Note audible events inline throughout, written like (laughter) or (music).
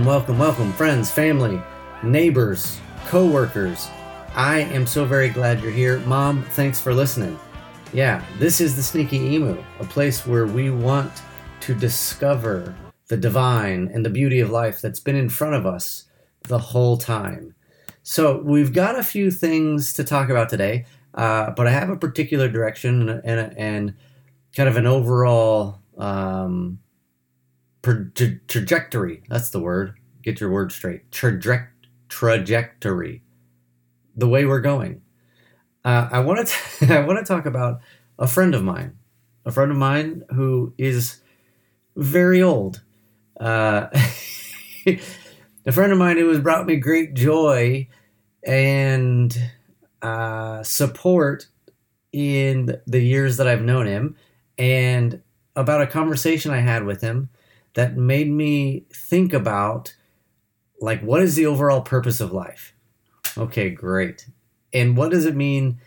Welcome, welcome, welcome, friends, family, neighbors, co-workers. I am so very glad you're here. Mom, thanks for listening. Yeah, this is the Sneaky Emu, a place where we want to discover the divine and the beauty of life that's been in front of us the whole time. So, we've got a few things to talk about today, uh, but I have a particular direction and, and, and kind of an overall um, tra- trajectory. That's the word. Get your word straight. Traje- trajectory. The way we're going. Uh, I want to (laughs) I want to talk about a friend of mine, a friend of mine who is very old. Uh, (laughs) a friend of mine who has brought me great joy and uh, support in the years that I've known him, and about a conversation I had with him that made me think about like what is the overall purpose of life? Okay great. And what does it mean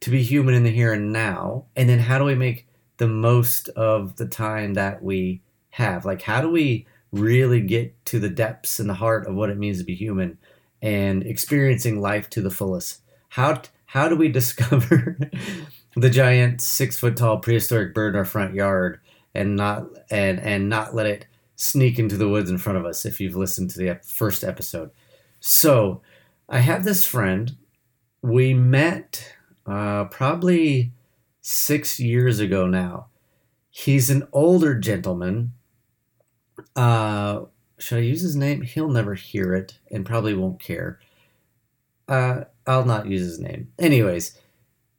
to be human in the here and now? And then how do we make the most of the time that we have? Like how do we really get to the depths and the heart of what it means to be human and experiencing life to the fullest? How how do we (laughs) discover the giant six foot tall prehistoric bird in our front yard and not and and not let it sneak into the woods in front of us if you've listened to the first episode. So, I have this friend. We met uh, probably six years ago now. He's an older gentleman. Uh, should I use his name? He'll never hear it and probably won't care. Uh, I'll not use his name. Anyways,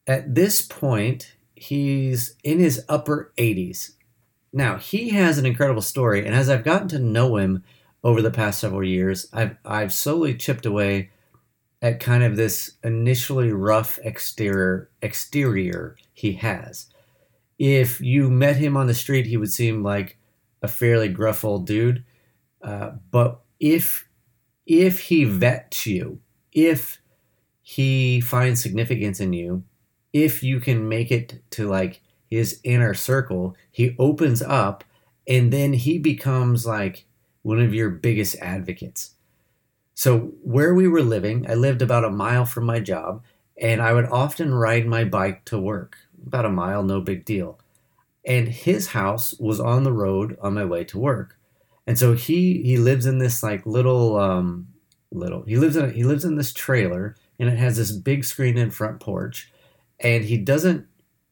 at this point, he's in his upper 80s. Now, he has an incredible story, and as I've gotten to know him over the past several years, I've, I've slowly chipped away at kind of this initially rough exterior exterior he has. If you met him on the street, he would seem like a fairly gruff old dude. Uh, but if if he vets you, if he finds significance in you, if you can make it to like his inner circle, he opens up and then he becomes like one of your biggest advocates. So, where we were living, I lived about a mile from my job, and I would often ride my bike to work. About a mile, no big deal. And his house was on the road on my way to work. And so he he lives in this like little um little he lives in a, he lives in this trailer and it has this big screen in front porch and he doesn't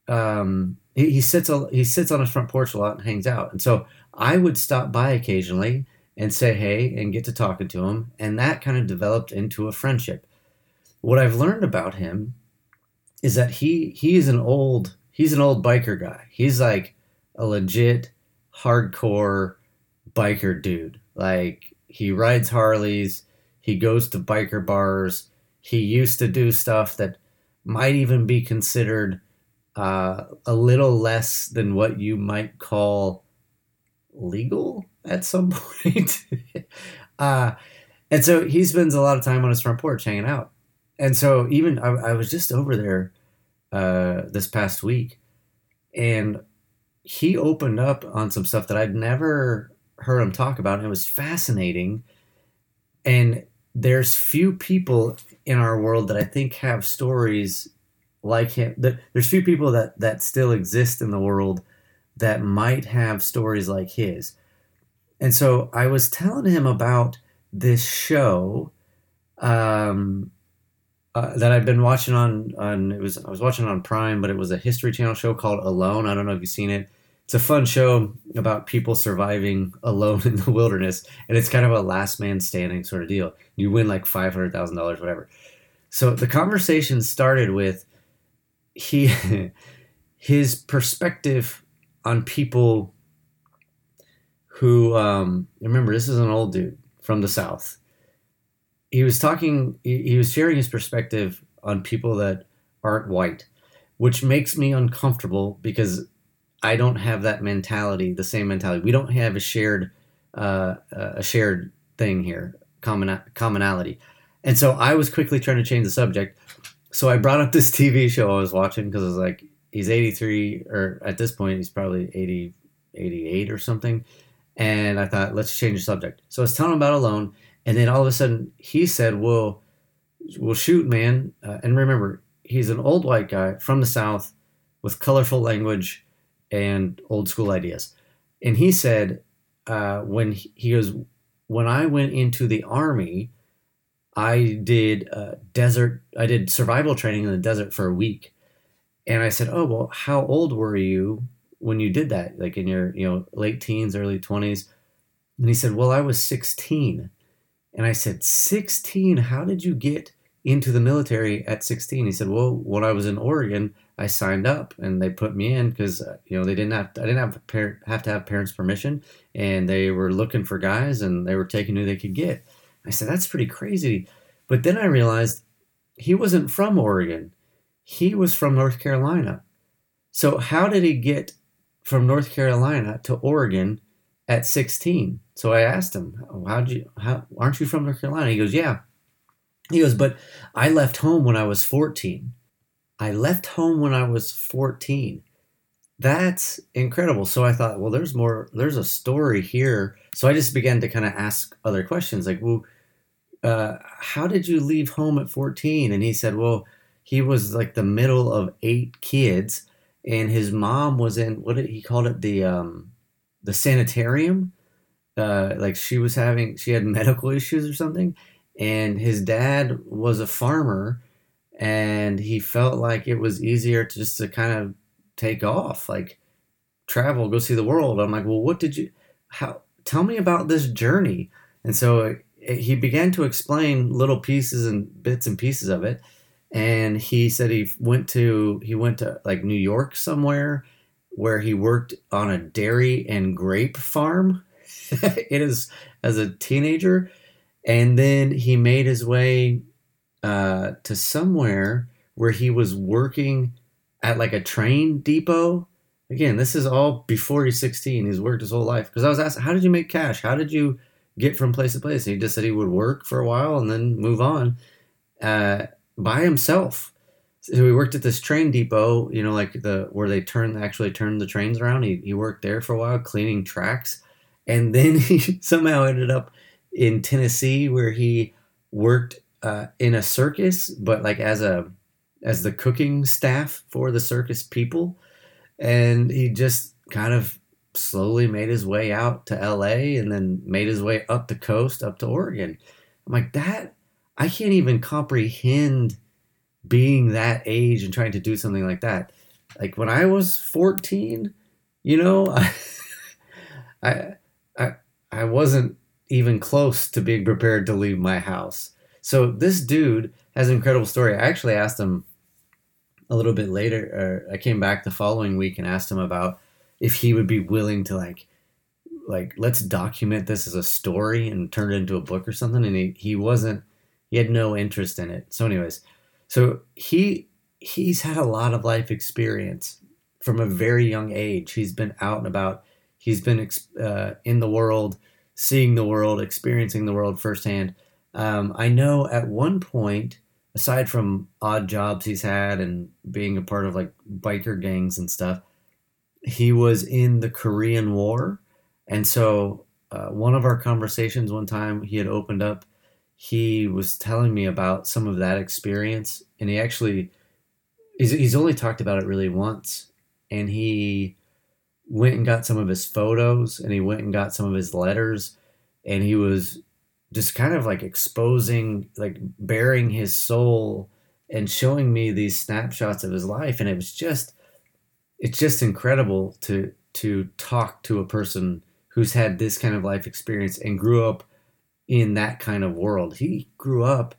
um he, he sits a, he sits on his front porch a lot and hangs out. And so I would stop by occasionally and say hey and get to talking to him, and that kind of developed into a friendship. What I've learned about him is that he he is an old he's an old biker guy. He's like a legit hardcore biker dude. Like he rides Harleys, he goes to biker bars, he used to do stuff that might even be considered uh, a little less than what you might call legal at some (laughs) point. uh, and so he spends a lot of time on his front porch hanging out. And so even I, I was just over there uh, this past week, and he opened up on some stuff that I'd never heard him talk about, and it was fascinating. And there's few people in our world that I think have stories like him. There's few people that that still exist in the world that might have stories like his. And so I was telling him about this show um, uh, that I've been watching on on it was I was watching on Prime, but it was a History Channel show called Alone. I don't know if you've seen it. It's a fun show about people surviving alone (laughs) in the wilderness, and it's kind of a last man standing sort of deal. You win like five hundred thousand dollars, whatever. So the conversation started with he (laughs) his perspective on people who um, remember this is an old dude from the south. He was talking he was sharing his perspective on people that aren't white which makes me uncomfortable because i don't have that mentality the same mentality. We don't have a shared uh, a shared thing here common commonality. And so i was quickly trying to change the subject so I brought up this TV show I was watching because I was like, he's 83, or at this point, he's probably 80, 88 or something. And I thought, let's change the subject. So I was telling him about Alone, and then all of a sudden he said, "Well, well, shoot, man." Uh, and remember, he's an old white guy from the South with colorful language and old school ideas. And he said, uh, when he, he goes, when I went into the army, I did uh, desert, I did survival training in the desert for a week. And I said, oh, well, how old were you when you did that? Like in your, you know, late teens, early 20s? And he said, well, I was 16. And I said, 16? How did you get into the military at 16? He said, well, when I was in Oregon, I signed up and they put me in because uh, you know they didn't have I didn't have have to have parents' permission and they were looking for guys and they were taking who they could get. I said that's pretty crazy, but then I realized he wasn't from Oregon, he was from North Carolina. So how did he get from North Carolina to Oregon at 16? So I asked him, "How'd you? How aren't you from North Carolina?" He goes, "Yeah." He goes, "But I left home when I was 14." I left home when I was 14. That's incredible. So I thought, well, there's more, there's a story here. So I just began to kind of ask other questions like, well, uh, how did you leave home at 14? And he said, well, he was like the middle of eight kids and his mom was in, what did he called it? The, um, the sanitarium. Uh, like she was having, she had (laughs) medical issues or something. And his dad was a farmer and he felt like it was easier to just to kind of take off, like travel, go see the world. I'm like, well, what did you? How? Tell me about this journey. And so it, it, he began to explain little pieces and bits and pieces of it. And he said he went to he went to like New York somewhere where he worked on a dairy and grape farm. (laughs) it is as a teenager, and then he made his way uh, to somewhere where he was working at like a train depot. Again, this is all before he's 16. He's worked his whole life. Because I was asked, how did you make cash? How did you get from place to place? And he just said he would work for a while and then move on uh, by himself. So he worked at this train depot, you know, like the where they turn actually turn the trains around. He, he worked there for a while, cleaning tracks, and (laughs) then he somehow ended up in Tennessee where he worked uh, in a circus, but like as a as the cooking staff for the circus people, and he just kind of slowly made his way out to L.A. and then made his way up the coast up to Oregon. I'm like that. I can't even comprehend being that age and trying to do something like that. Like when I was 14, you know, (laughs) I I I, I wasn't even close to being prepared to leave my house. So this dude has an incredible story. I actually asked him a little bit later. I came back the following week and asked him about if he would be willing to like like let's document this as a story and turn it into a book or something. And he, he wasn't he had no interest in it. So anyways so he he's had a lot of life experience from a very young age. He's been out and about. He's been uh, in the world seeing the world experiencing the world firsthand. Um, I know at one point, aside from odd jobs he's had and being a part of like biker gangs and stuff, he was in the Korean War. And so, uh, one of our conversations one time, he had opened up, he was telling me about some of that experience. And he actually, he's, he's only talked about it really once. And he went and got some of his photos and he went and got some of his letters. And he was just kind of like exposing, like baring his soul and showing me these snapshots of his life. And it was just, it's just incredible to to talk to a person who's had this kind of life experience and grew up in that kind of world. He grew up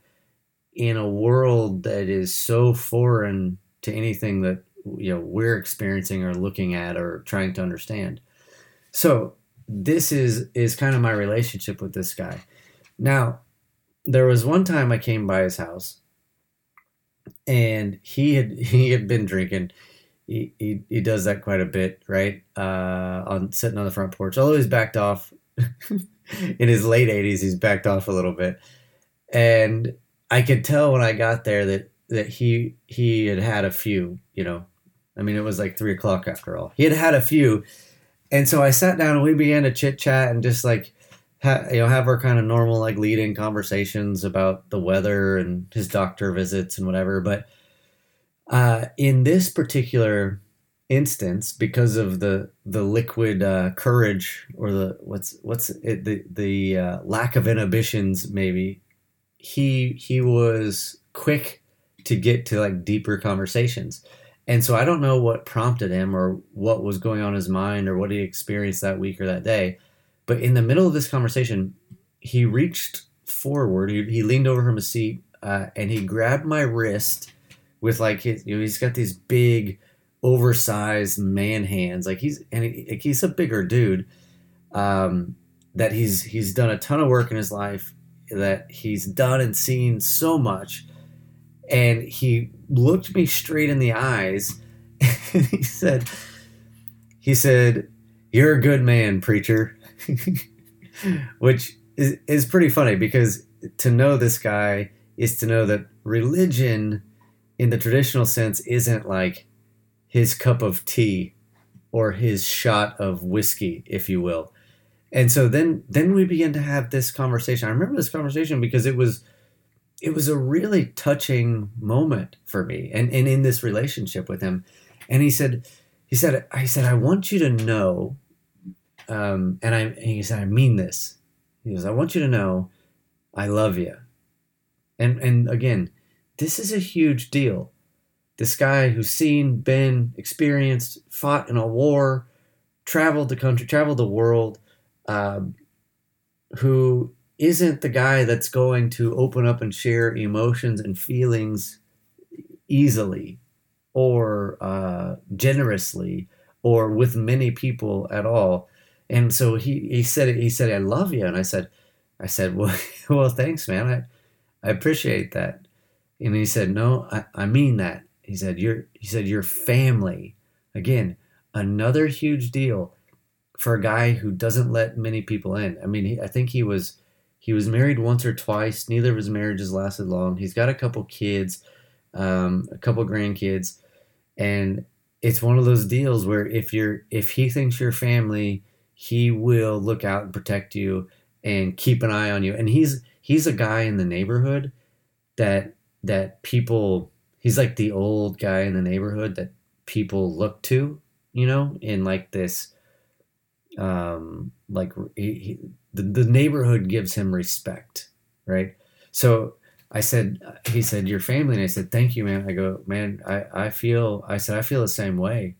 in a world that is so foreign to anything that you know we're experiencing or looking at or trying to understand. So this is is kind of my relationship with this guy. Now, there was one time I came by his house, and he had (laughs) he had been drinking. He, he, he does that quite a bit, right? Uh, on sitting on the front porch. Although he's backed off (laughs) in his late eighties, he's backed off a little bit, and I could tell when I got there that that he he had had a few. You know, I mean, it was like three o'clock after all. He had had a few, and so I sat down and we began to chit chat and just like, ha- you know, have our kind of normal like leading conversations about the weather and his doctor visits and whatever. But uh, in this particular instance, because of the the liquid uh, courage or the what's what's it, the the uh, lack of inhibitions, maybe he he was quick to get to like deeper conversations. And so I don't know what prompted him or what was going on his mind or what he experienced that week or that day. But in the middle of this conversation, he reached forward. He, he leaned over from his seat uh, and he grabbed my wrist with like his, you know, he's got these big, oversized man hands. Like he's and he, he's a bigger dude. Um, that he's he's done a ton of work in his life. That he's done and seen so much and he looked me straight in the eyes (laughs) and he said he said you're a good man preacher (laughs) which is, is pretty funny because to know this guy is to know that religion in the traditional sense isn't like his cup of tea or his shot of whiskey if you will and so then then we begin to have this conversation i remember this conversation because it was it was a really touching moment for me and, and in this relationship with him. And he said, he said, I said, I want you to know, um, and I, and he said, I mean this. He goes, I want you to know, I love you. And, and again, this is a huge deal. This guy who's seen, been, experienced, fought in a war, traveled the country, traveled the world, um, who isn't the guy that's going to open up and share emotions and feelings easily or uh, generously or with many people at all. And so he, he said he said, I love you. And I said, I said, well, (laughs) well, thanks, man. I, I appreciate that. And he said, no, I, I mean that. He said, you're, he said, your family. Again, another huge deal for a guy who doesn't let many people in. I mean, he, I think he was he was married once or twice. Neither of his marriages lasted long. He's got a couple kids, um, a couple grandkids, and it's one of those deals where if you're if he thinks you're family, he will look out and protect you and keep an eye on you. And he's he's a guy in the neighborhood that that people he's like the old guy in the neighborhood that people look to, you know, in like this um like he, he, the, the neighborhood gives him respect, right? So I said, he said, your family. And I said, thank you, man. I go, man, I, I feel, I said, I feel the same way.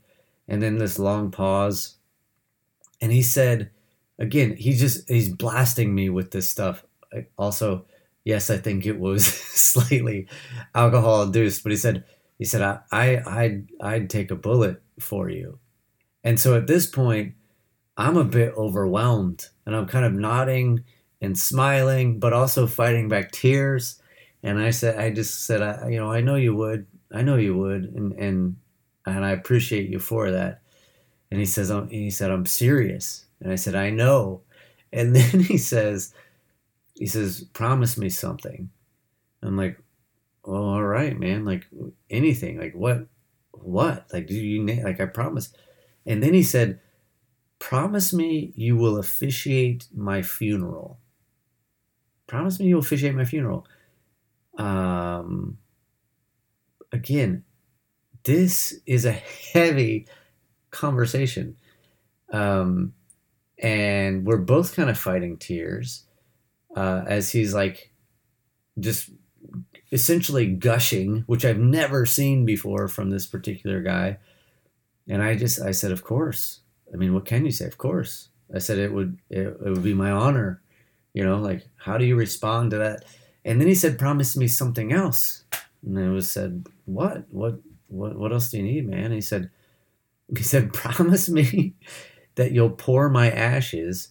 And then this long pause. And he said, again, he just, he's blasting me with this stuff. Also, yes, I think it was (laughs) slightly alcohol induced, but he said, he said, I, I, I'd, I'd take a bullet for you. And so at this point, I'm a bit overwhelmed and I'm kind of nodding and smiling, but also fighting back tears. And I said, I just said, I, you know, I know you would, I know you would, and and and I appreciate you for that. And he says, oh, he said, I'm serious. And I said, I know. And (laughs) then he says, he says, promise me something. I'm like, well, all right, man. Like anything. Like what? What? Like do you like? I promise. And then he said, promise me you will officiate my funeral. Promise me you'll officiate my funeral. Um, again, this is a heavy conversation. Um, and we're both kind of fighting tears uh, as he's like just essentially gushing, which I've never seen before from this particular guy. And I just, I said, of course, I mean, what can you say? Of course. I said it would it, it would be my honor. You know, like how do you respond to that? And then he said, "Promise me something else." And I was said, "What? What? What? What else do you need, man?" And he said, "He said, (laughs) promise me that you'll pour my ashes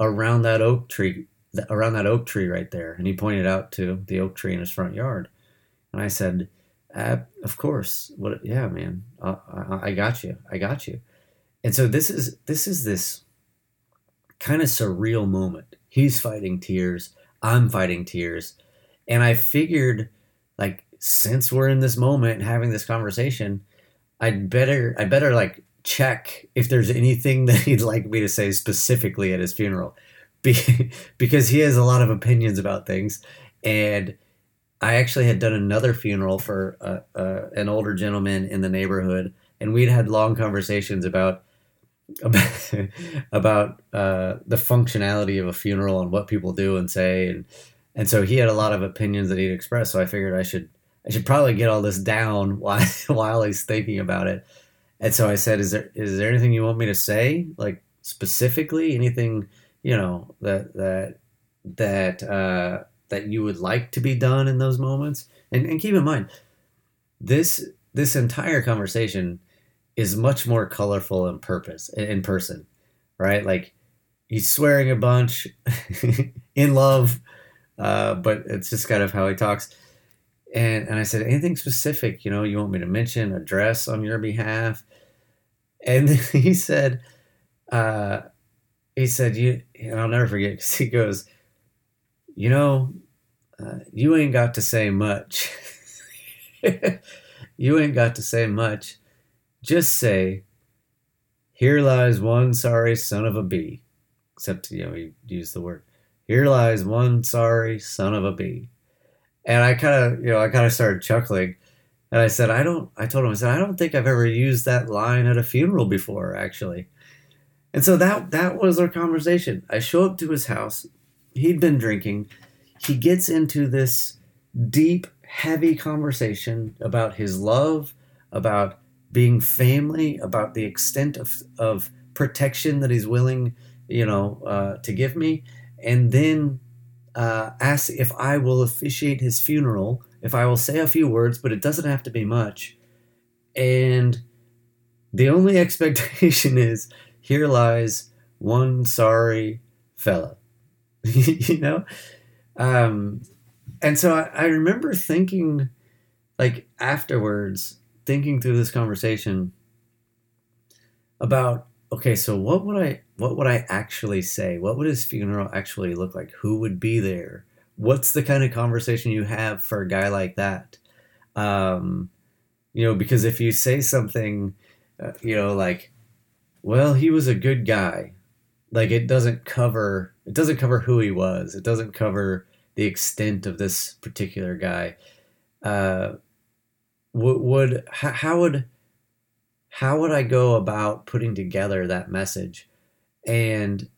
around that oak tree, around that oak tree right there." And he pointed out to the oak tree in his front yard. And I said, "Of course. What? Yeah, man. I, I got you. I got you." And so this is this is this kind of surreal moment. He's fighting tears, I'm fighting tears. And I figured like since we're in this moment having this conversation, I'd better I better like check if there's anything (laughs) that he'd like me to say specifically at his funeral Be- (laughs) because he has a lot of opinions about things and I actually had done another funeral for uh, uh, an older gentleman in the neighborhood, and we'd had long conversations about (laughs) about, about uh, the functionality of a funeral and what people do and say, and and so he had a lot of opinions that he'd expressed. So I figured I should I should probably get all this down (laughs) while while he's thinking about it. And so I said, "Is there is there anything you want me to say, like specifically anything you know that that that uh, that you would like to be done in those moments?" And, and keep in mind, this this entire conversation is much more colorful in purpose in person, right? Like he's swearing a bunch (laughs) in love, uh, but it's just kind of how he talks and and I said, anything specific, you know, you want me to mention, address on your behalf? And (laughs) he said, uh, he said, you, and I'll never forget because he goes, you know, uh, you ain't got to say much. (laughs) you ain't got to say much. Just say, here lies one sorry son of a bee. Except, you know, he used the word. Here lies one sorry son of a bee. And I kind of, you know, I kind of started chuckling. And I said, I don't, I told him, I said, I don't think I've ever used that line at a funeral before, actually. And so that, that was our conversation. I show up to his house. He'd been drinking. He gets into this deep, heavy conversation about his love, about being family, about the extent of, of protection that he's willing, you know, uh, to give me. And then uh, asks if I will officiate his funeral, if I will say a few words, but it doesn't have to be much. And the only (laughs) expectation is here lies one sorry fella, (laughs) you know? Um, and so I, I remember thinking, like, afterwards, thinking through this conversation about okay, so what would I what would I actually say? What would his funeral actually look like? Who would be there? What's the kind of conversation you have for a guy like that? Um, you know, because if you say something, uh, you know, like, well, he was a good guy, like it doesn't cover it doesn't cover who he was. It doesn't cover the extent of this particular guy. Uh, would, would how would how would I go about putting together that message? And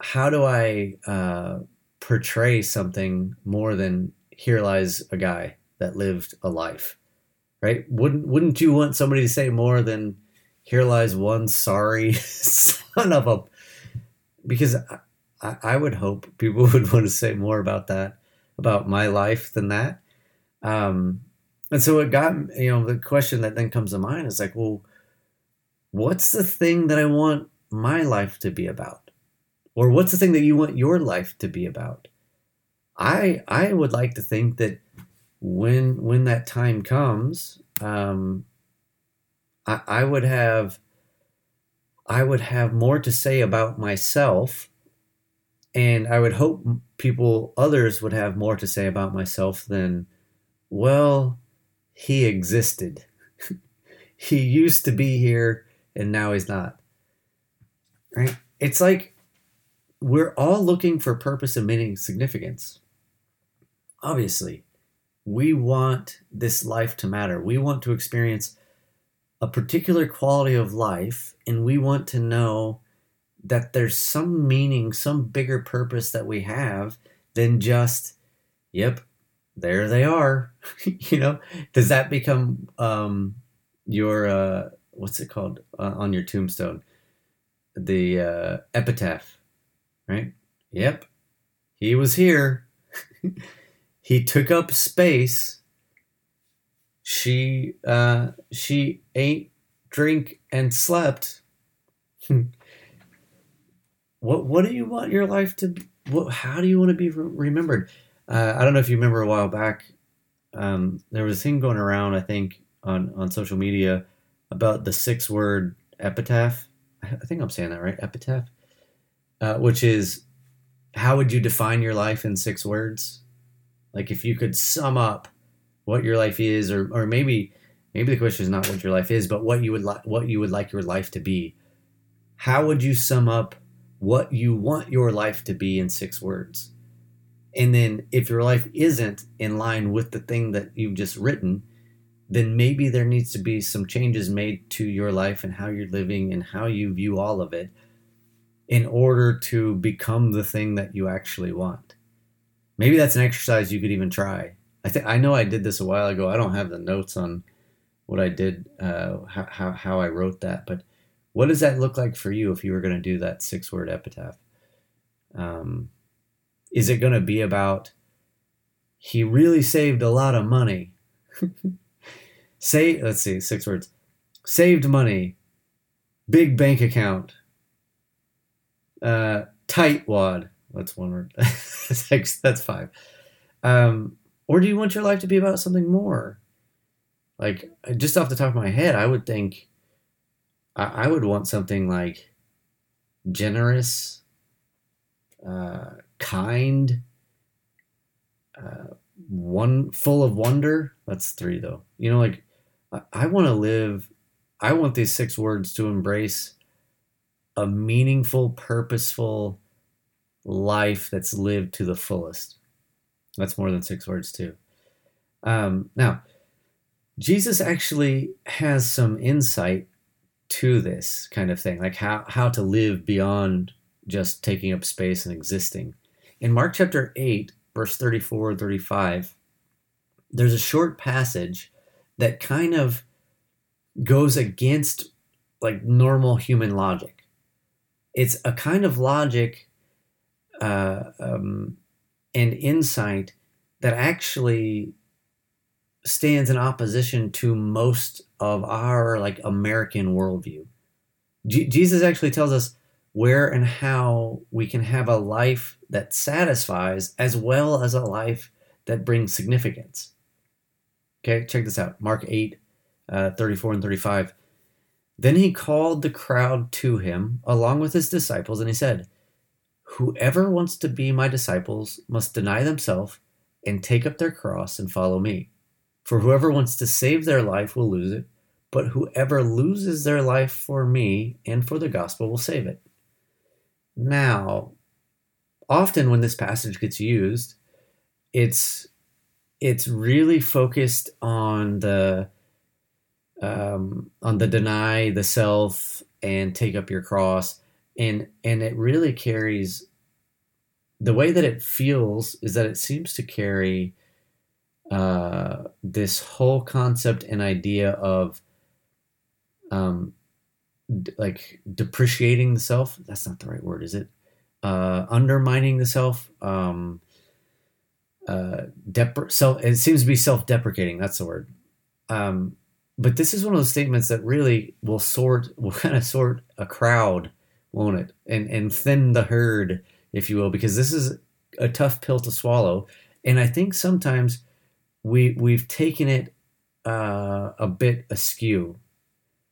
how do I uh, portray something more than here lies a guy that lived a life, right? Wouldn't wouldn't you want somebody to say more than here lies one sorry (laughs) son of a? Because I, I would hope people (laughs) would want to say more about that about my life than that. Um, and so it got, you know, the question that then comes to mind is like, well, what's the thing that I want my life to be about? Or what's the thing that you want your life to be about? I I would like to think that when when that time comes, um, I, I would have I would have more to say about myself, and I would hope people others would have more to say about myself than, well, he existed. (laughs) he used to be here and now he's not. Right? It's like we're all looking for purpose and meaning significance. Obviously, we want this life to matter. We want to experience a particular quality of life, and we want to know that there's some meaning, some bigger purpose that we have than just, yep, there they are. (laughs) you know, does that become um, your uh, what's it called uh, on your tombstone? The uh, epitaph, right? Yep, he was here. (laughs) he took up space. She uh, she ate, drink, and slept. (laughs) what what do you want your life to? What how do you want to be remembered? Uh, I don't know if you remember a while back, um, there was a thing going around, I think, on, on social media about the six word epitaph. I think I'm saying that right, epitaph, uh, which is how would you define your life in six words? Like if you could sum up what your life is, or, or maybe maybe the question is not what your life is, but what you would like what you would like your life to be. How would you sum up what you want your life to be in six words? And then if your life isn't in line with the thing that you've just written, then maybe there needs to be some changes made to your life and how you're living and how you view all of it in order to become the thing that you actually want. Maybe that's an exercise you could even try. I think I know I did this a while ago. I don't have the notes on what I did, uh, how, how, how I wrote that, but what does that look like for you if you were going to do that six word epitaph? Um, is it going to be about he really saved a lot of money? (laughs) Say, let's see, six words. Saved money, big bank account, uh, tight wad. That's one word. (laughs) that's, that's five. Um, or do you want your life to be about something more? Like, just off the top of my head, I would think I, I would want something like generous, uh, kind, uh, one full of wonder. That's three though. You know, like I, I want to live. I want these six words to embrace a meaningful, purposeful life that's lived to the fullest. That's more than six words too. Um, now, Jesus actually has some insight to this kind of thing, like how how to live beyond just taking up space and existing. In Mark chapter 8, verse 34 and 35, there's a short passage that kind of goes against like normal human logic. It's a kind of logic uh, um, and insight that actually stands in opposition to most of our like American worldview. Jesus actually tells us where and how we can have a life that satisfies as well as a life that brings significance. Okay, check this out Mark 8, uh, 34 and 35. Then he called the crowd to him along with his disciples, and he said, Whoever wants to be my disciples must deny themselves and take up their cross and follow me. For whoever wants to save their life will lose it, but whoever loses their life for me and for the gospel will save it. Now, often when this passage gets used, it's it's really focused on the um, on the deny the self and take up your cross, and and it really carries the way that it feels is that it seems to carry uh, this whole concept and idea of um, d- like depreciating the self. That's not the right word, is it? Uh, undermining the self. Um, uh, self. It seems to be self-deprecating. That's the word. Um, but this is one of those statements that really will sort, will kind of sort a crowd, won't it? And and thin the herd, if you will, because this is a tough pill to swallow. And I think sometimes we we've taken it uh, a bit askew.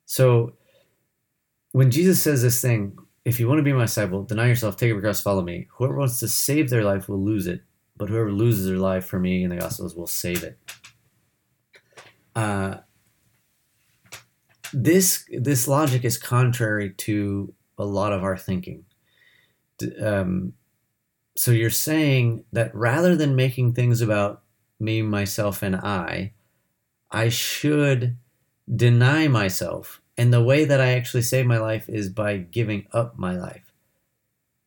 So when Jesus says this thing, if you want to be my disciple, deny yourself, take up your cross, follow me. Whoever wants to save their life will lose it, but whoever loses their life for me and the gospels will save it. Uh, this this logic is contrary to a lot of our thinking. Um, so you're saying that rather than making things about me, myself, and I, I should deny myself. And the way that I actually save my life is by giving up my life.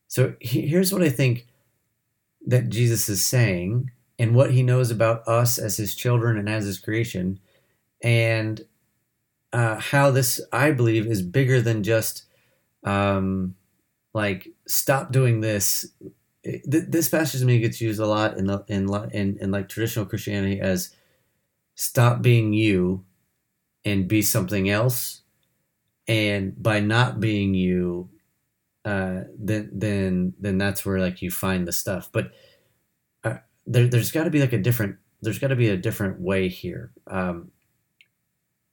So here's what I think that Jesus is saying and what he knows about us as his children and as his creation, and uh, how this, I believe, is bigger than just um, like stop doing this this passage to me gets used a lot in the in in, in like traditional Christianity as stop being you and be something else, and by not being you, uh, then then then that's where like you find the stuff. But uh, there, there's got to be like a different there's got to be a different way here. Um,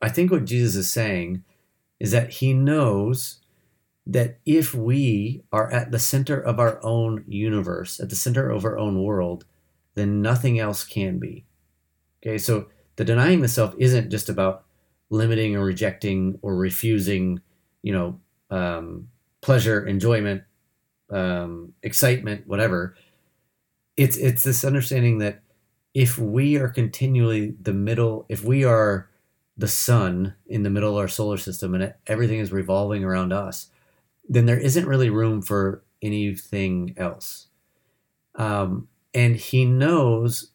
I think what Jesus is saying is that he knows that if we are at the center of our own universe, at the center of our own world, then nothing else can be. Okay, so the denying the self isn't just about limiting or rejecting or refusing, you know, um, pleasure, enjoyment, um, excitement, whatever. It's it's this understanding that if we are continually the middle, if we are the sun in the middle of our solar system and everything is revolving around us, then there isn't really room for anything else. Um, and he knows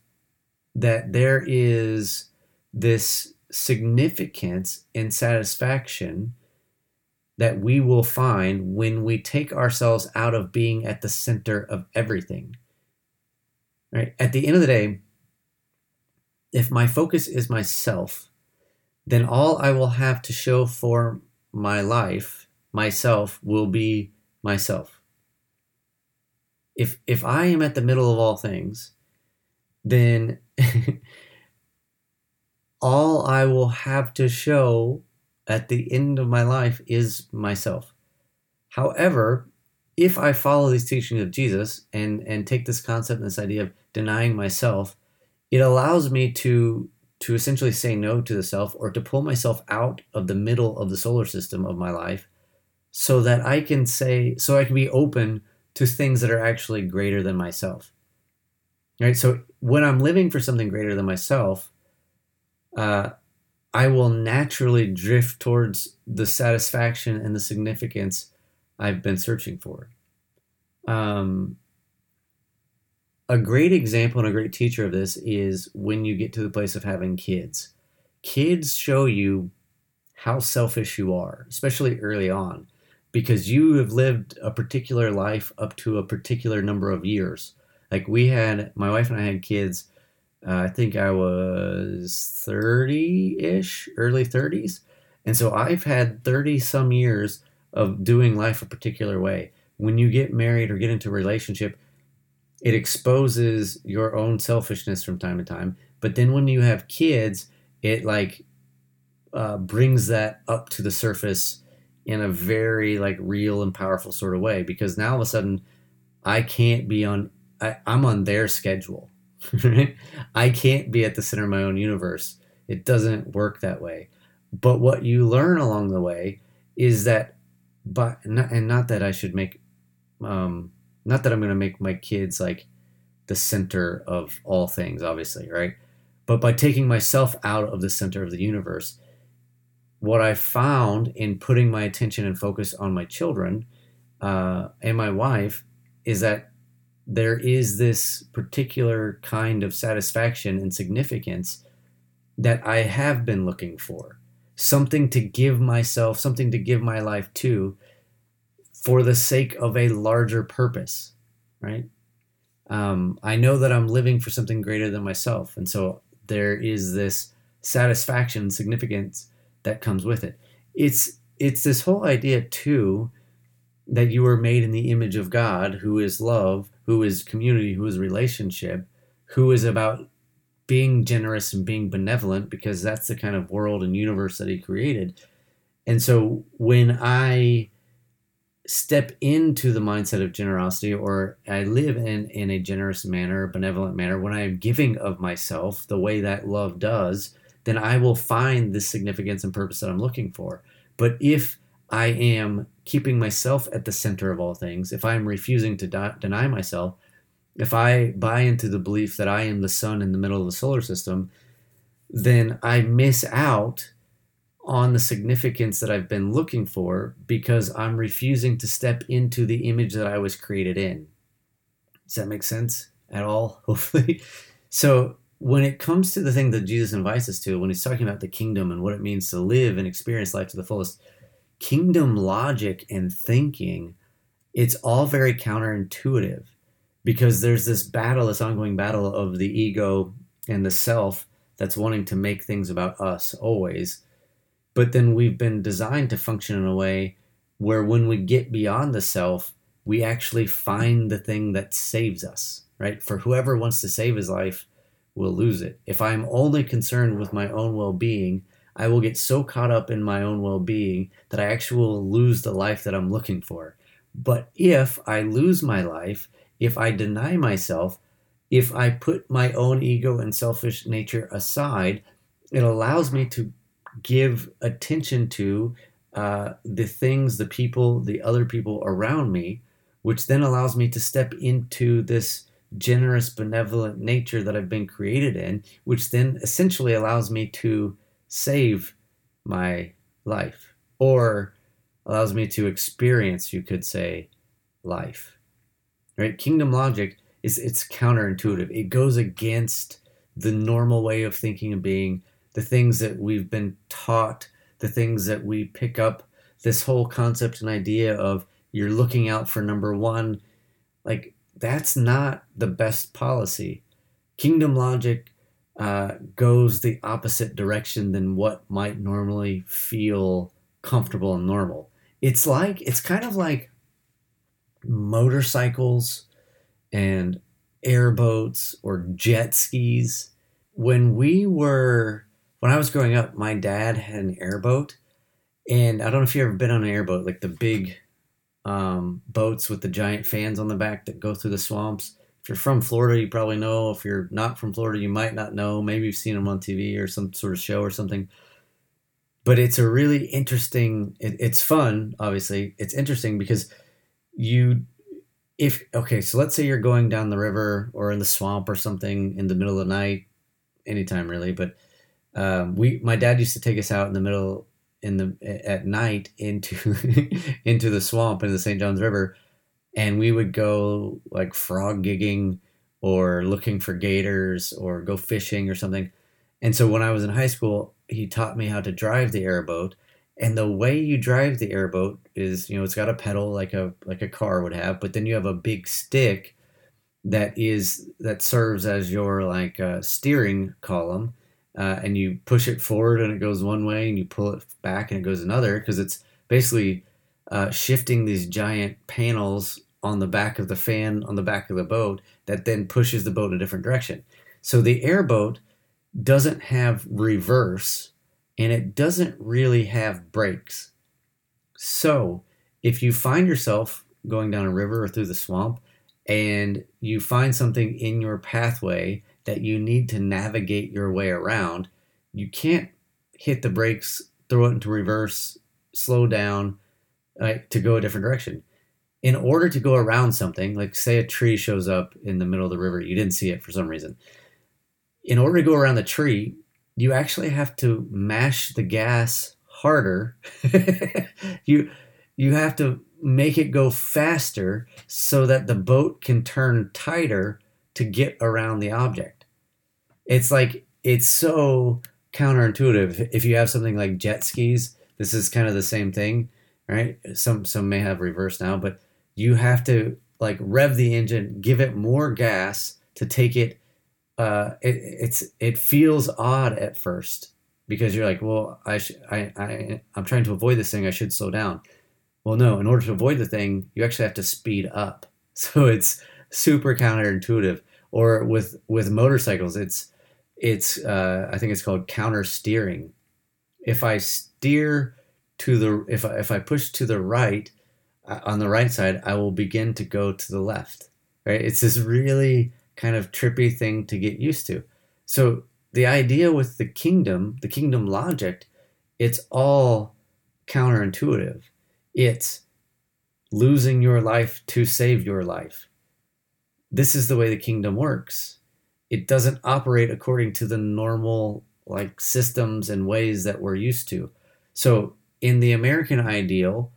that there is this significance and satisfaction that we will find when we take ourselves out of being at the center of everything. Right? At the end of the day, if my focus is myself, then all I will have to show for my life, myself, will be myself. If if I am at the middle of all things, then (laughs) all I will have to show at the end of my life is myself. However, if I follow these teachings of Jesus and and take this concept and this idea of denying myself, it allows me to to essentially say no to the self or to pull myself out of the middle of the solar system of my life so that I can say so I can be open to things that are actually greater than myself. Right? So when I'm living for something greater than myself, uh, I will naturally drift towards the satisfaction and the significance I've been searching for. Um, a great example and a great teacher of this is when you get to the place of having kids. Kids show you how selfish you are, especially early on, because you have lived a particular life up to a particular number of years. Like we had, my wife and I had kids uh, I think I was 30 ish, early 30s. And so I've had 30 some years of doing life a particular way. When you get married or get into a relationship, it exposes your own selfishness from time to time. But then when you have kids, it like uh, brings that up to the surface in a very like real and powerful sort of way because now all of a sudden I can't be on I, I'm on their schedule (laughs) I can't be at the center of my own universe. It doesn't work that way. But what you learn along the way is that, but not, and not that I should make, um, not that I'm going to make my kids like the center of all things, obviously, right? But by taking myself out of the center of the universe, what I found in putting my attention and focus on my children uh, and my wife is that there is this particular kind of satisfaction and significance that I have been looking for. Something to give myself, something to give my life to for the sake of a larger purpose, right? Um, I know that I'm living for something greater than myself. And so there is this satisfaction significance that comes with it. It's it's this whole idea too that you were made in the image of God, who is love, who is community, who is relationship, who is about being generous and being benevolent because that's the kind of world and universe that he created. And so when I step into the mindset of generosity or I live in, in a generous manner, benevolent manner, when I am giving of myself the way that love does, then I will find the significance and purpose that I'm looking for. But if I am keeping myself at the center of all things, if I am refusing to deny myself, if I buy into the belief that I am the sun in the middle of the solar system, then I miss out on the significance that I've been looking for because I'm refusing to step into the image that I was created in. Does that make sense at all? (laughs) Hopefully. So, when it comes to the thing that Jesus invites us to, when he's talking about the kingdom and what it means to live and experience life to the fullest, kingdom logic and thinking, it's all very counterintuitive because there's this battle, this ongoing battle of the ego and the self that's wanting to make things about us always. But then we've been designed to function in a way where when we get beyond the self, we actually find the thing that saves us, right? For whoever wants to save his life will lose it. If I'm only concerned with my own well being, I will get so caught up in my own well being that I actually will lose the life that I'm looking for. But if I lose my life, if I deny myself, if I put my own ego and selfish nature aside, it allows me to give attention to uh, the things, the people, the other people around me, which then allows me to step into this generous, benevolent nature that I've been created in, which then essentially allows me to save my life or allows me to experience, you could say, life. Right? Kingdom logic is it's counterintuitive. It goes against the normal way of thinking and being, the things that we've been taught, the things that we pick up, this whole concept and idea of you're looking out for number one. Like, that's not the best policy. Kingdom logic uh, goes the opposite direction than what might normally feel comfortable and normal. It's like, it's kind of like motorcycles and airboats or jet skis. When we were, when I was growing up, my dad had an airboat. And I don't know if you've ever been on an airboat, like the big um, boats with the giant fans on the back that go through the swamps. You're from Florida, you probably know. If you're not from Florida, you might not know. Maybe you've seen them on TV or some sort of show or something. But it's a really interesting. It, it's fun, obviously. It's interesting because you if okay, so let's say you're going down the river or in the swamp or something in the middle of the night, anytime really. But um, we, my dad used to take us out in the middle in the at night into (laughs) into the swamp in the St. Johns River, and we would go like frog gigging or looking for gators or go fishing or something. And so when I was in high school, he taught me how to drive the airboat and the way you drive the airboat is you know it's got a pedal like a like a car would have but then you have a big stick that is that serves as your like uh, steering column uh, and you push it forward and it goes one way and you pull it back and it goes another because it's basically uh, shifting these giant panels on the back of the fan on the back of the boat that then pushes the boat in a different direction so the airboat doesn't have reverse and it doesn't really have brakes. So, if you find yourself going down a river or through the swamp and you find something in your pathway that you need to navigate your way around, you can't hit the brakes, throw it into reverse, slow down uh, to go a different direction. In order to go around something, like say a tree shows up in the middle of the river, you didn't see it for some reason. In order to go around the tree, you actually have to mash the gas harder. (laughs) you you have to make it go faster so that the boat can turn tighter to get around the object. It's like it's so counterintuitive. If you have something like jet skis, this is kind of the same thing, right? Some some may have reverse now, but you have to like rev the engine, give it more gas to take it uh, it, it's it feels odd at first because you're like, well, I, sh- I I I'm trying to avoid this thing. I should slow down. Well, no. In order to avoid the thing, you actually have to speed up. (laughs) So it's super counterintuitive. Or with with motorcycles, it's it's uh, I think it's called counter steering. If I steer to the if I, if I push to the right uh, on the right side, I will begin to go to the left. Right? It's this really kind of trippy thing to get used to. So the idea with the kingdom, the kingdom logic, it's all counterintuitive. It's losing your life to save your life. This is the way the kingdom works. It doesn't operate according to the normal like systems and ways that we're used to. So in the American ideal,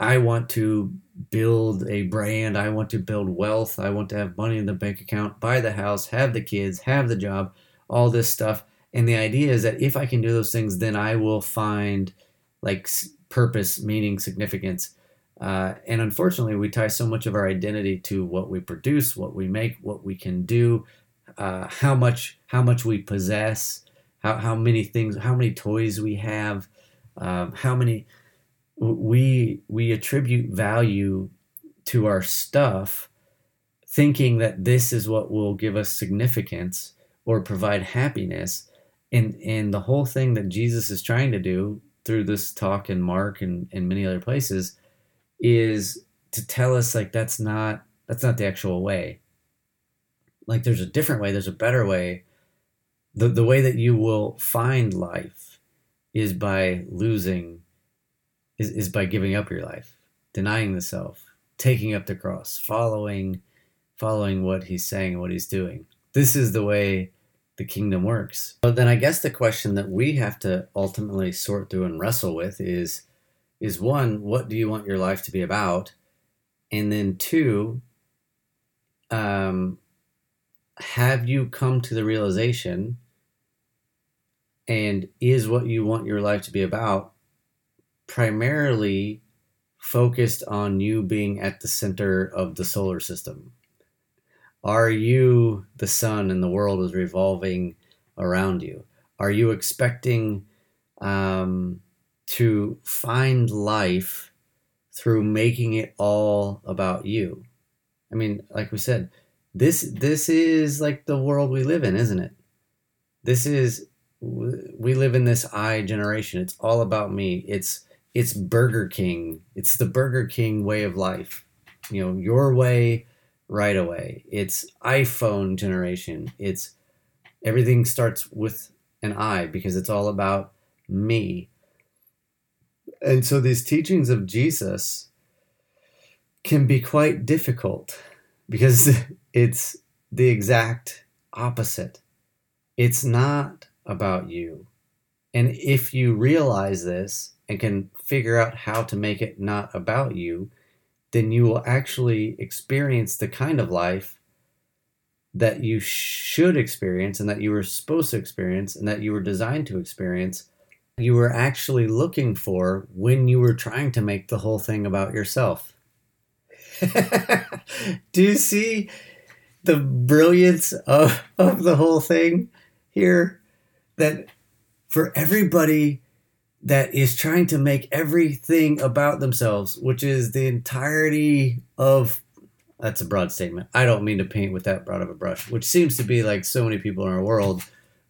I want to build a brand. I want to build wealth. I want to have money in the bank account, buy the house, have the kids, have the job, all this stuff. And the idea is that if I can do those things, then I will find like purpose, meaning, significance. Uh, and unfortunately, we tie so much of our identity to what we produce, what we make, what we can do, uh, how much how much we possess, how how many things, how many toys we have, um, how many we we attribute value to our stuff thinking that this is what will give us significance or provide happiness. And and the whole thing that jesus is trying to do through this talk in mark and, and many other places is to tell us like that's not that's not the actual way. Like there's a different way there's a better way. The, the way that you will find life is by losing, is, is by giving up your life, denying the self, taking up the cross, following, following what he's saying and what he's doing. This is the way the kingdom works. But then I guess the question that we have to ultimately sort through and wrestle with is is one, what do you want your life to be about? And then two, um, have you come to the realization and is what you want your life to be about primarily focused on you being at the center of the solar system? Are you the sun and the world is revolving around you? Are you expecting um, to find life through making it all about you? I mean, like we said, this this is like the world we live in, isn't it? This is we live in this I generation. It's all about me. It's it's Burger King. It's the Burger King way of life. You know, your way right away. It's iPhone generation. It's everything starts with an I because it's all about me. And so these teachings of Jesus can be quite difficult because (laughs) it's the exact opposite. It's not about you. And if you realize this and can figure out how to make it not about you, then you will actually experience the kind of life that you should experience and that you were supposed to experience and that you were designed to experience. You were actually looking for when you were trying to make the whole thing about yourself. (laughs) Do you see the brilliance of, of the whole thing here? That for everybody that is trying to make everything about themselves, which is the entirety of that's a broad statement. I don't mean to paint with that broad of a brush, which seems to be like so many people in our world.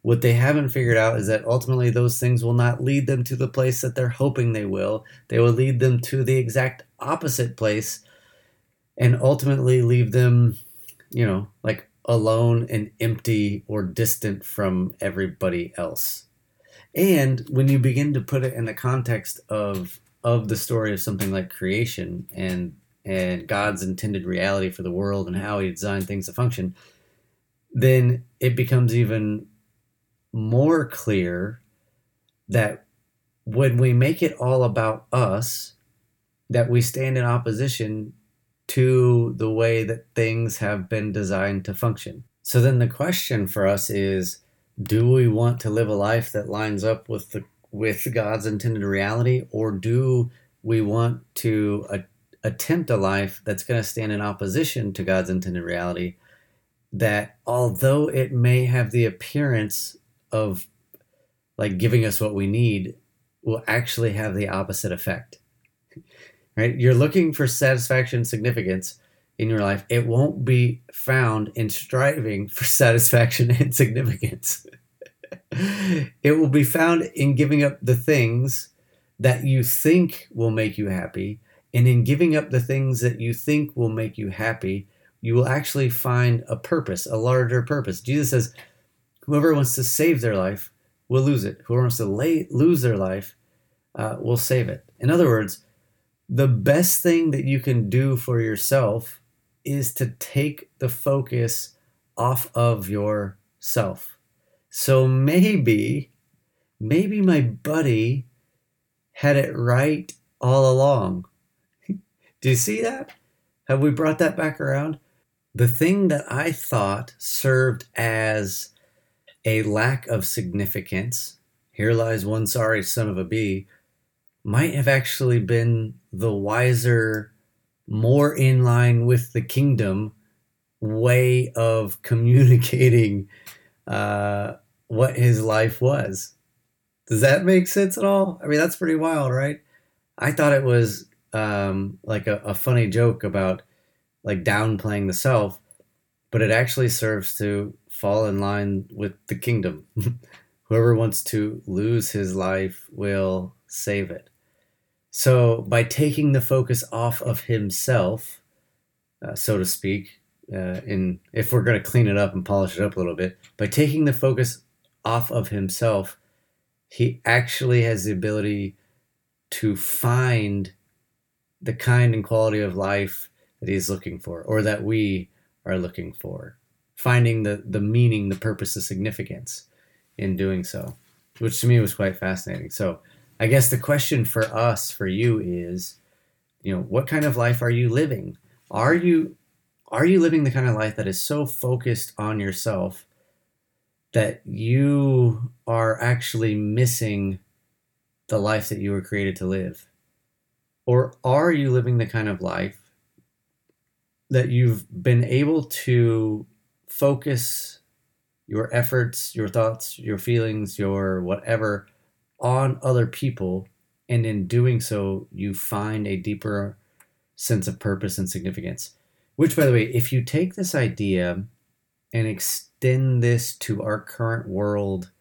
What they haven't figured out is that ultimately those things will not lead them to the place that they're hoping they will. They will lead them to the exact opposite place and ultimately leave them, you know, like alone and empty or distant from everybody else. And when you begin to put it in the context of of the story of something like creation and and God's intended reality for the world and how he designed things to function, then it becomes even more clear that when we make it all about us, that we stand in opposition to the way that things have been designed to function. So then the question for us is do we want to live a life that lines up with the with God's intended reality or do we want to a, attempt a life that's going to stand in opposition to God's intended reality that although it may have the appearance of like giving us what we need will actually have the opposite effect right? You're looking for satisfaction, and significance in your life. It won't be found in striving for (laughs) satisfaction and significance. (laughs) it will be found in giving up the things that you think will make you happy. And in giving up the things that you think will make you happy, you will actually find a purpose, a larger purpose. Jesus says, whoever wants to save their life will lose it. Whoever wants to lay, lose their life uh, will save it. In other words, the best thing that you can do for yourself is to take the focus off of yourself. So maybe, maybe my buddy had it right all along. (laughs) Do you see that? Have we brought that back around? The thing that I thought served as a lack of significance, here lies one sorry son of a bee, might have actually been the wiser, more in line with the kingdom way of (laughs) communicating uh, what his life was. Does that make sense at all? I mean, that's pretty wild, right? I thought it was um, like a, a funny joke about like downplaying the self, but it actually serves to fall in line with the kingdom. (laughs) Whoever wants to lose his life will save it. So, by taking the focus off of himself, uh, so to speak, uh, in if we're going to clean it up and polish it up a little bit, by taking the focus off of himself, he actually has the ability to find the kind and quality of life that he's looking for or that we are looking for finding the the meaning the purpose the significance in doing so which to me was quite fascinating so i guess the question for us for you is you know what kind of life are you living? Are you are you living the kind of life that is so focused on yourself that you are actually missing the life that you were created to live? Or are you living the kind of life that you've been able to focus your efforts, your thoughts, your feelings, your whatever on other people? And in doing so, you find a deeper sense of purpose and significance. Which, by the way, if you take this idea and extend this to our current world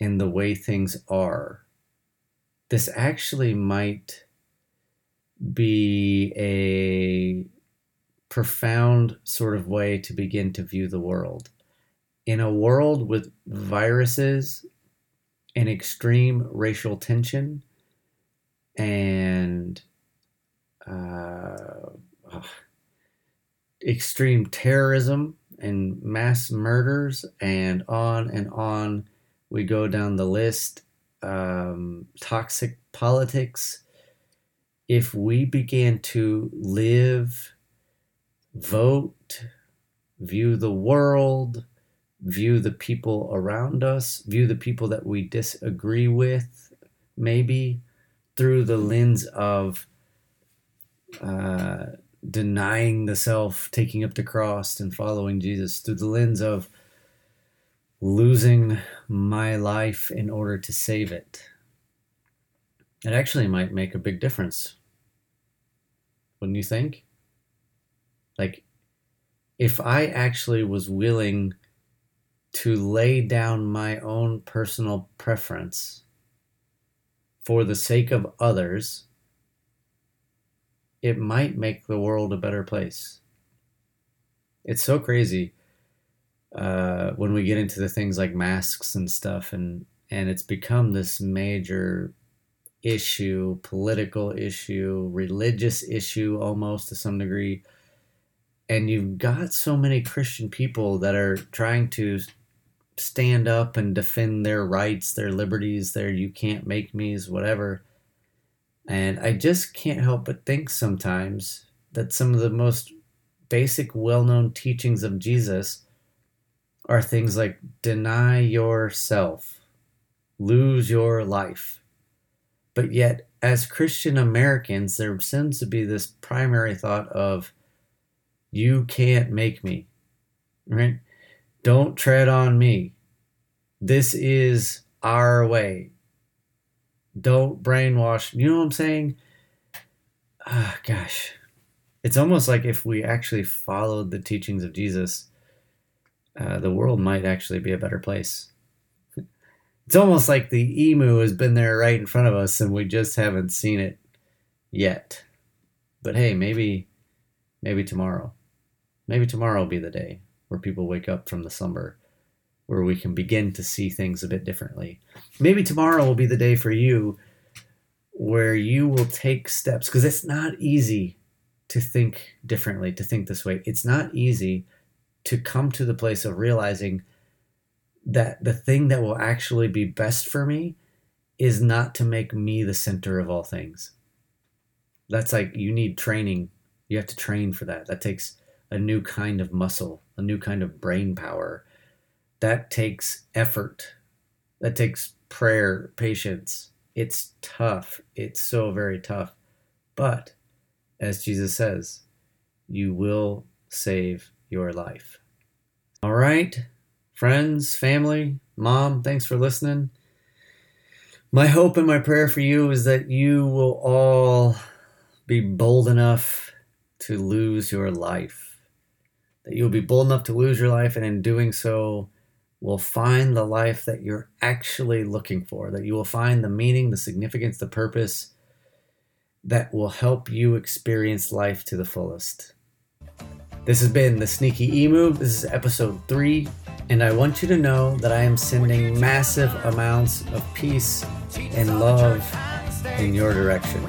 and the way things are, this actually might be a profound sort of way to begin to view the world. In a world with viruses and extreme racial tension and uh, extreme terrorism and mass murders, and on and on we go down the list. Um, toxic politics. If we began to live, vote, view the world, view the people around us, view the people that we disagree with, maybe through the lens of uh, denying the self, taking up the cross, and following Jesus, through the lens of losing my life in order to save it. It actually might make a big difference. Wouldn't you think? Like, if I actually was willing to lay down my own personal preference for the sake of others, it might make the world a better place. It's so crazy uh, when we get into the things like masks and stuff, and and it's become this major issue, political issue, religious issue, almost to some degree. And you've got so many Christian people that are trying to stand up and defend their rights, their liberties, their you can't make me's, whatever and I just can't help but think sometimes that some of the most basic, well known teachings of Jesus are things like deny yourself, lose your life. But yet, as Christian Americans, there seems to be this primary thought of, you can't make me, right? Don't tread on me. This is our way. Don't brainwash. You know what I'm saying? Ah, gosh. It's almost like if we actually followed the teachings of Jesus, uh, the world might actually be a better place. (laughs) It's almost like the emu has been there right in front of us and we just haven't seen it yet. But hey, maybe maybe tomorrow. Maybe tomorrow will be the day where people wake up from the slumber where we can begin to see things a bit differently. Maybe tomorrow will be the day for you where you will take steps because it's not easy to think differently, to think this way. It's not easy to come to the place of realizing that the thing that will actually be best for me is not to make me the center of all things. That's like you need training. You have to train for that. That takes a new kind of muscle, a new kind of brain power that takes effort. That takes prayer, patience. It's tough. It's so very tough. But as Jesus says, you will save your life. All right, friends, family, mom, thanks for listening. My hope and my prayer for you is that you will all be bold enough to lose your life. That you'll be bold enough to lose your life, and in doing so, will find the life that you're actually looking for, that you will find the meaning, the significance, the purpose that will help you experience life to the fullest. This has been the Sneaky Emu. This is episode three. And I want you to know that I am sending massive amounts of peace and love in your direction.